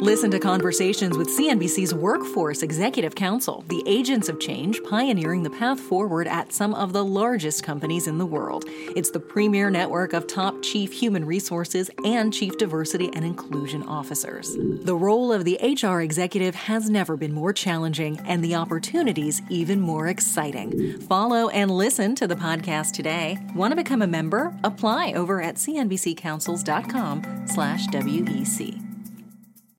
Listen to conversations with CNBC's Workforce Executive Council, the agents of change pioneering the path forward at some of the largest companies in the world. It's the premier network of top chief human resources and chief diversity and inclusion officers. The role of the HR executive has never been more challenging and the opportunities even more exciting. Follow and listen to the podcast today. Want to become a member? Apply over at cnbccouncils.com slash WEC.